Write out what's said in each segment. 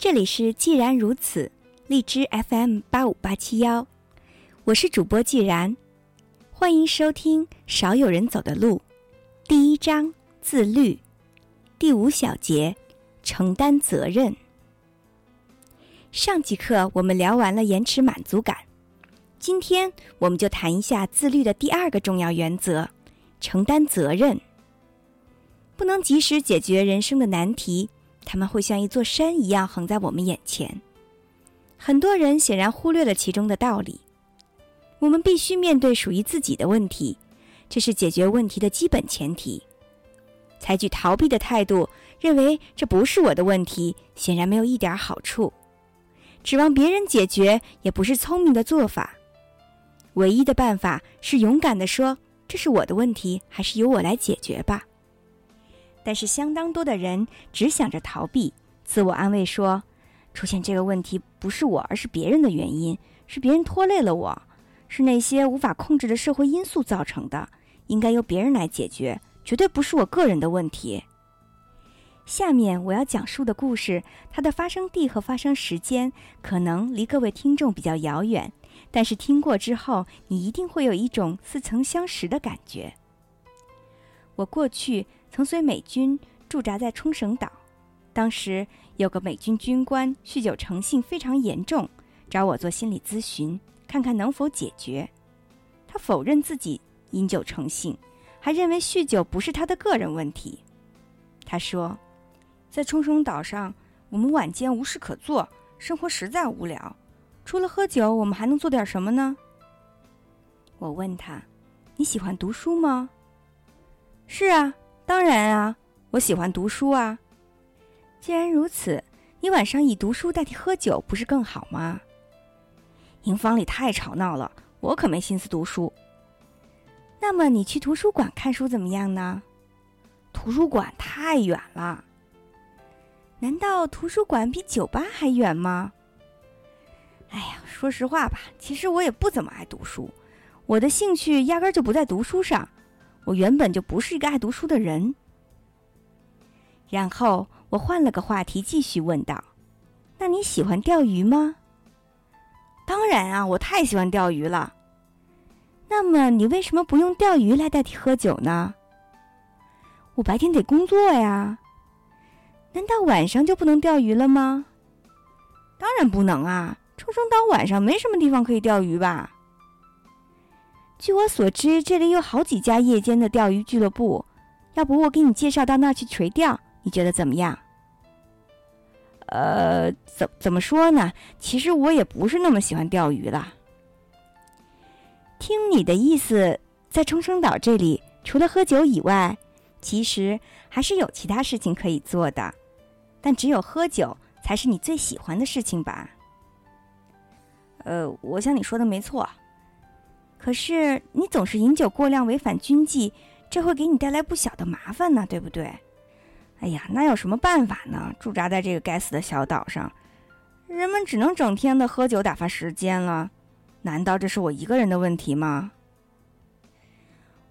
这里是既然如此，荔枝 FM 八五八七幺，我是主播既然，欢迎收听《少有人走的路》第一章自律，第五小节承担责任。上节课我们聊完了延迟满足感，今天我们就谈一下自律的第二个重要原则：承担责任。不能及时解决人生的难题。他们会像一座山一样横在我们眼前，很多人显然忽略了其中的道理。我们必须面对属于自己的问题，这是解决问题的基本前提。采取逃避的态度，认为这不是我的问题，显然没有一点好处。指望别人解决也不是聪明的做法。唯一的办法是勇敢地说：“这是我的问题，还是由我来解决吧。”但是，相当多的人只想着逃避，自我安慰说：“出现这个问题不是我，而是别人的原因，是别人拖累了我，是那些无法控制的社会因素造成的，应该由别人来解决，绝对不是我个人的问题。”下面我要讲述的故事，它的发生地和发生时间可能离各位听众比较遥远，但是听过之后，你一定会有一种似曾相识的感觉。我过去。曾随美军驻扎在冲绳岛，当时有个美军军官酗酒成性非常严重，找我做心理咨询，看看能否解决。他否认自己饮酒成性，还认为酗酒不是他的个人问题。他说，在冲绳岛上，我们晚间无事可做，生活实在无聊，除了喝酒，我们还能做点什么呢？我问他：“你喜欢读书吗？”“是啊。”当然啊，我喜欢读书啊。既然如此，你晚上以读书代替喝酒，不是更好吗？营房里太吵闹了，我可没心思读书。那么你去图书馆看书怎么样呢？图书馆太远了。难道图书馆比酒吧还远吗？哎呀，说实话吧，其实我也不怎么爱读书，我的兴趣压根儿就不在读书上。我原本就不是一个爱读书的人。然后我换了个话题，继续问道：“那你喜欢钓鱼吗？”“当然啊，我太喜欢钓鱼了。”“那么你为什么不用钓鱼来代替喝酒呢？”“我白天得工作呀。”“难道晚上就不能钓鱼了吗？”“当然不能啊！冲绳岛晚上没什么地方可以钓鱼吧？”据我所知，这里有好几家夜间的钓鱼俱乐部，要不我给你介绍到那去垂钓，你觉得怎么样？呃，怎怎么说呢？其实我也不是那么喜欢钓鱼了。听你的意思，在冲绳岛这里，除了喝酒以外，其实还是有其他事情可以做的，但只有喝酒才是你最喜欢的事情吧？呃，我想你说的没错。可是你总是饮酒过量，违反军纪，这会给你带来不小的麻烦呢，对不对？哎呀，那有什么办法呢？驻扎在这个该死的小岛上，人们只能整天的喝酒打发时间了。难道这是我一个人的问题吗？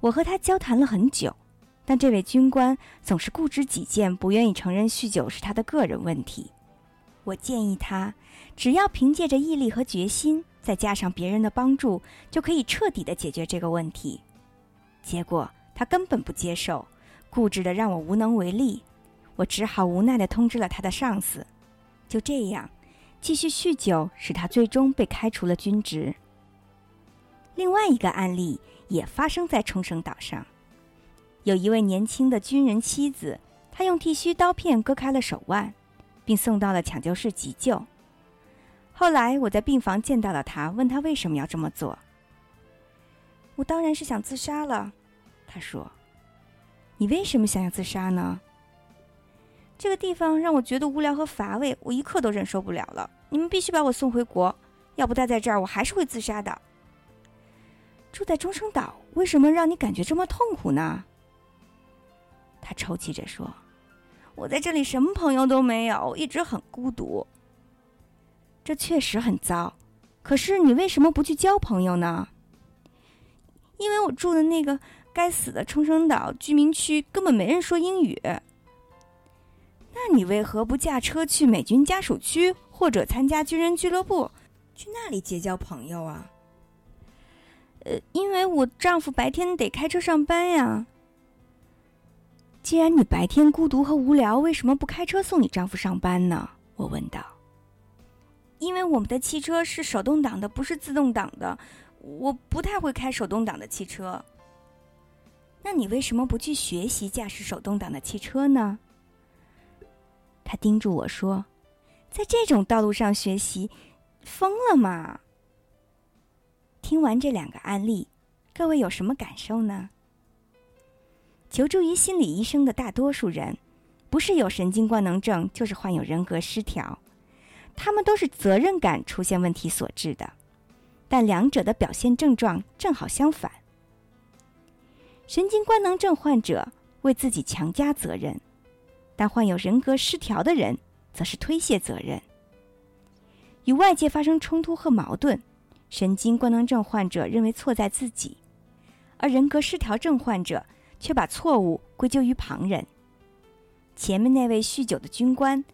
我和他交谈了很久，但这位军官总是固执己见，不愿意承认酗酒是他的个人问题。我建议他，只要凭借着毅力和决心。再加上别人的帮助，就可以彻底的解决这个问题。结果他根本不接受，固执的让我无能为力。我只好无奈的通知了他的上司。就这样，继续酗酒使他最终被开除了军职。另外一个案例也发生在冲绳岛上，有一位年轻的军人妻子，她用剃须刀片割开了手腕，并送到了抢救室急救。后来我在病房见到了他，问他为什么要这么做。我当然是想自杀了，他说：“你为什么想要自杀呢？”这个地方让我觉得无聊和乏味，我一刻都忍受不了了。你们必须把我送回国，要不待在这儿，我还是会自杀的。住在中生岛，为什么让你感觉这么痛苦呢？他抽泣着说：“我在这里什么朋友都没有，一直很孤独。”这确实很糟，可是你为什么不去交朋友呢？因为我住的那个该死的冲绳岛居民区根本没人说英语。那你为何不驾车去美军家属区，或者参加军人俱乐部，去那里结交朋友啊？呃，因为我丈夫白天得开车上班呀。既然你白天孤独和无聊，为什么不开车送你丈夫上班呢？我问道。因为我们的汽车是手动挡的，不是自动挡的，我不太会开手动挡的汽车。那你为什么不去学习驾驶手动挡的汽车呢？他叮嘱我说：“在这种道路上学习，疯了吗？”听完这两个案例，各位有什么感受呢？求助于心理医生的大多数人，不是有神经官能症，就是患有人格失调，他们都是责任感出现问题所致的，但两者的表现症状正好相反。神经官能症患者为自己强加责任。但患有人格失调的人，则是推卸责任，与外界发生冲突和矛盾。神经官能症患者认为错在自己，而人格失调症患者却把错误归咎于旁人。前面那位酗酒的军官，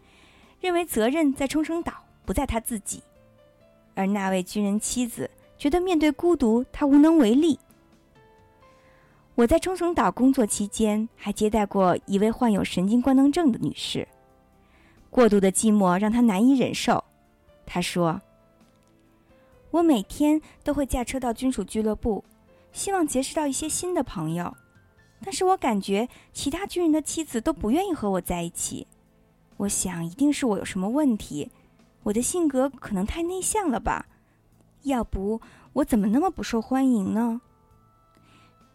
认为责任在冲绳岛，不在他自己；而那位军人妻子觉得面对孤独，他无能为力。我在冲绳岛工作期间，还接待过一位患有神经官能症的女士。过度的寂寞让她难以忍受。她说：“我每天都会驾车到军属俱乐部，希望结识到一些新的朋友。但是我感觉其他军人的妻子都不愿意和我在一起。我想，一定是我有什么问题。我的性格可能太内向了吧？要不我怎么那么不受欢迎呢？”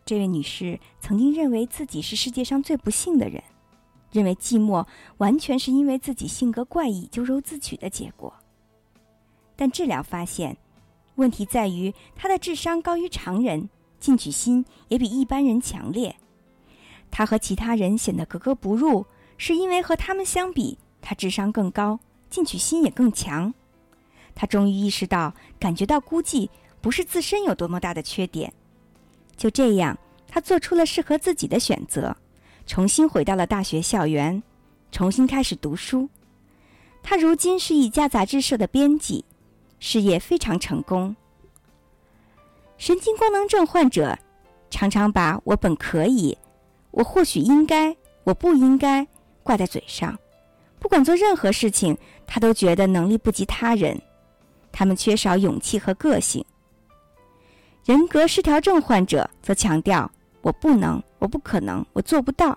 这位女士曾经认为自己是世界上最不幸的人，认为寂寞完全是因为自己性格怪异、咎由自取的结果。但治疗发现，问题在于她的智商高于常人，进取心也比一般人强烈。他和其他人显得格格不入，是因为和他们相比，他智商更高，进取心也更强。他终于意识到，感觉到孤寂不是自身有多么大的缺点。就这样，他做出了适合自己的选择，重新回到了大学校园，重新开始读书。他如今是一家杂志社的编辑，事业非常成功。神经官能症患者常常把我本可以、我或许应该、我不应该挂在嘴上，不管做任何事情，他都觉得能力不及他人，他们缺少勇气和个性。人格失调症患者则强调：“我不能，我不可能，我做不到。”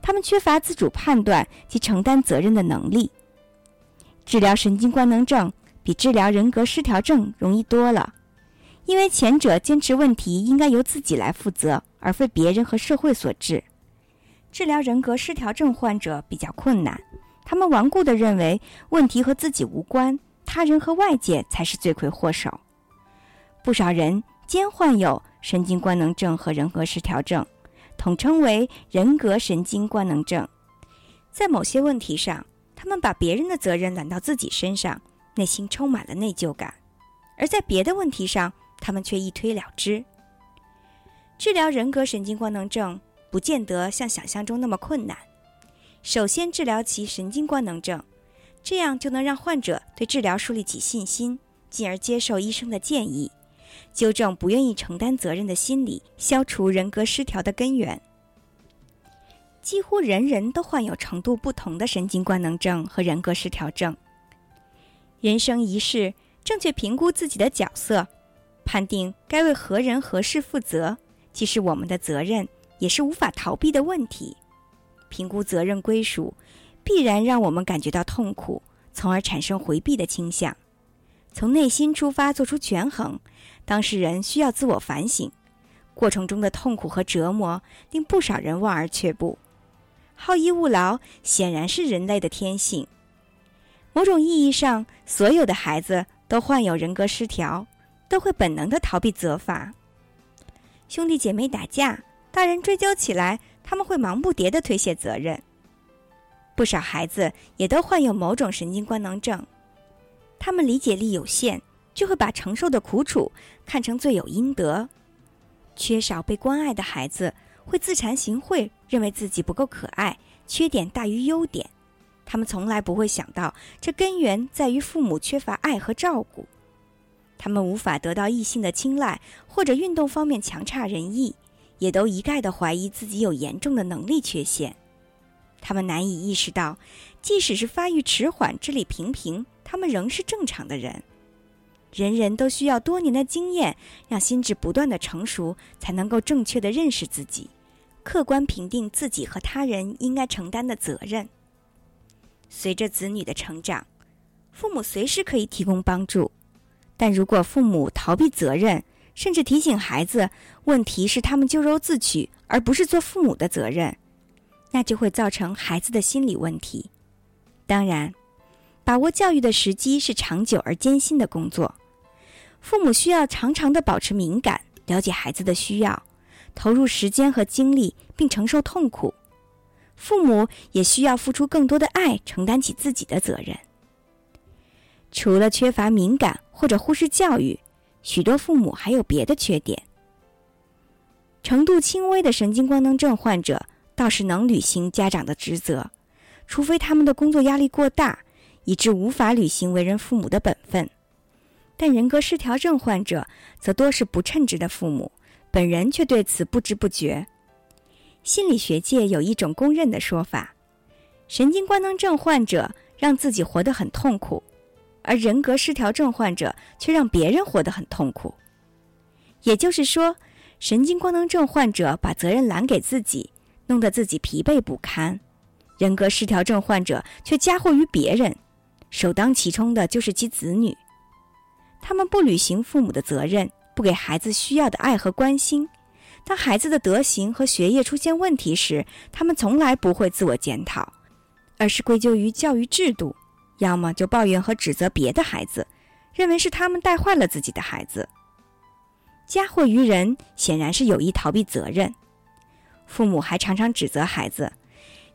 他们缺乏自主判断及承担责任的能力。治疗神经官能症比治疗人格失调症容易多了，因为前者坚持问题应该由自己来负责，而非别人和社会所致。治疗人格失调症患者比较困难，他们顽固地认为问题和自己无关，他人和外界才是罪魁祸首。不少人。兼患有神经官能症和人格失调症，统称为人格神经官能症。在某些问题上，他们把别人的责任揽到自己身上，内心充满了内疚感；而在别的问题上，他们却一推了之。治疗人格神经官能症不见得像想象中那么困难。首先治疗其神经官能症，这样就能让患者对治疗树立起信心，进而接受医生的建议。纠正不愿意承担责任的心理，消除人格失调的根源。几乎人人都患有程度不同的神经官能症和人格失调症。人生一世，正确评估自己的角色，判定该为何人何事负责，既是我们的责任，也是无法逃避的问题。评估责任归属，必然让我们感觉到痛苦，从而产生回避的倾向。从内心出发做出权衡。当事人需要自我反省，过程中的痛苦和折磨令不少人望而却步。好逸恶劳显然是人类的天性。某种意义上，所有的孩子都患有人格失调，都会本能的逃避责罚。兄弟姐妹打架，大人追究起来，他们会忙不迭的推卸责任。不少孩子也都患有某种神经官能症，他们理解力有限。就会把承受的苦楚看成罪有应得，缺少被关爱的孩子会自惭形秽，认为自己不够可爱，缺点大于优点。他们从来不会想到，这根源在于父母缺乏爱和照顾。他们无法得到异性的青睐，或者运动方面强差人意，也都一概的怀疑自己有严重的能力缺陷。他们难以意识到，即使是发育迟缓、智力平平，他们仍是正常的人。人人都需要多年的经验，让心智不断的成熟，才能够正确的认识自己，客观评定自己和他人应该承担的责任。随着子女的成长，父母随时可以提供帮助，但如果父母逃避责任，甚至提醒孩子问题是他们咎由自取，而不是做父母的责任，那就会造成孩子的心理问题。当然，把握教育的时机是长久而艰辛的工作，父母需要常常的保持敏感，了解孩子的需要，投入时间和精力，并承受痛苦。父母也需要付出更多的爱，承担起自己的责任。除了缺乏敏感或者忽视教育，许多父母还有别的缺点。程度轻微的神经官能症患者倒是能履行家长的职责，除非他们的工作压力过大，以致无法履行为人父母的本分。但人格失调症患者则多是不称职的父母，本人却对此不知不觉。心理学界有一种公认的说法：神经官能症患者让自己活得很痛苦，而人格失调症患者却让别人活得很痛苦。也就是说，神经官能症患者把责任揽给自己，弄得自己疲惫不堪；人格失调症患者却加祸于别人，首当其冲的就是其子女。他们不履行父母的责任，不给孩子需要的爱和关心。当孩子的德行和学业出现问题时，他们从来不会自我检讨，而是归咎于教育制度，要么就抱怨和指责别的孩子，认为是他们带坏了自己的孩子。家祸于人，显然是有意逃避责任。父母还常常指责孩子：“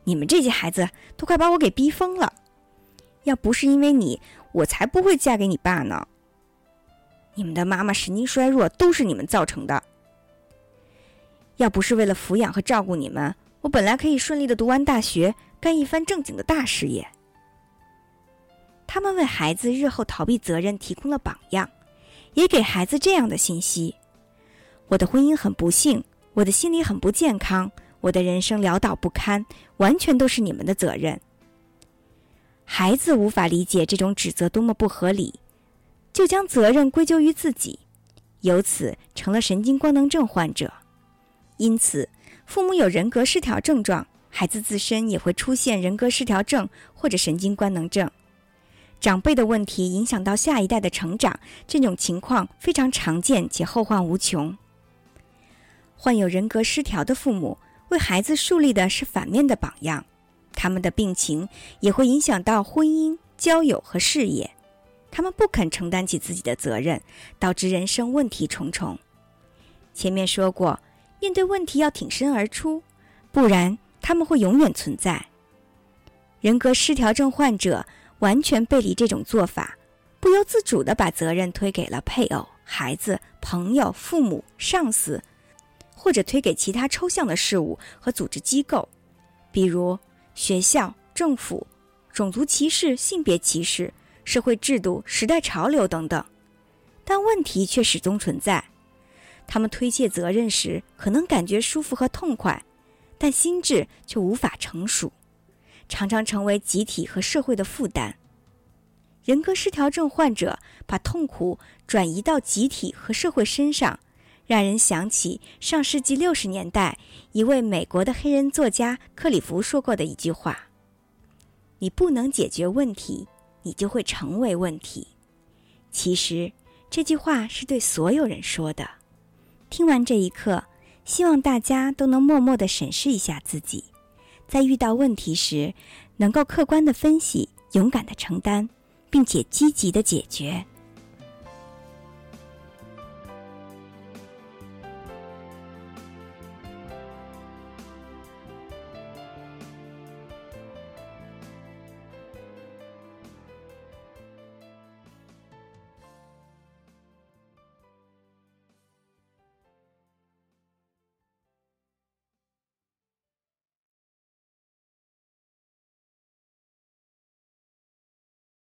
你们这些孩子都快把我给逼疯了，要不是因为你，我才不会嫁给你爸呢。你们的妈妈神经衰弱，都是你们造成的。”要不是为了抚养和照顾你们，我本来可以顺利的读完大学，干一番正经的大事业。他们为孩子日后逃避责任提供了榜样，也给孩子这样的信息：我的婚姻很不幸，我的心理很不健康，我的人生潦倒不堪，完全都是你们的责任。孩子无法理解这种指责多么不合理，就将责任归咎于自己，由此成了神经官能症患者。因此，父母有人格失调症状，孩子自身也会出现人格失调症或者神经官能症。长辈的问题影响到下一代的成长，这种情况非常常见且后患无穷。患有人格失调的父母为孩子树立的是反面的榜样，他们的病情也会影响到婚姻、交友和事业。他们不肯承担起自己的责任，导致人生问题重重。前面说过。面对问题要挺身而出，不然他们会永远存在。人格失调症患者完全背离这种做法，不由自主地把责任推给了配偶、孩子、朋友、父母、上司，或者推给其他抽象的事物和组织机构，比如学校、政府、种族歧视、性别歧视、社会制度、时代潮流等等。但问题却始终存在。他们推卸责任时，可能感觉舒服和痛快，但心智却无法成熟，常常成为集体和社会的负担。人格失调症患者把痛苦转移到集体和社会身上，让人想起上世纪六十年代一位美国的黑人作家克里夫说过的一句话：“你不能解决问题，你就会成为问题。”其实，这句话是对所有人说的。听完这一课，希望大家都能默默的审视一下自己，在遇到问题时，能够客观的分析，勇敢的承担，并且积极的解决。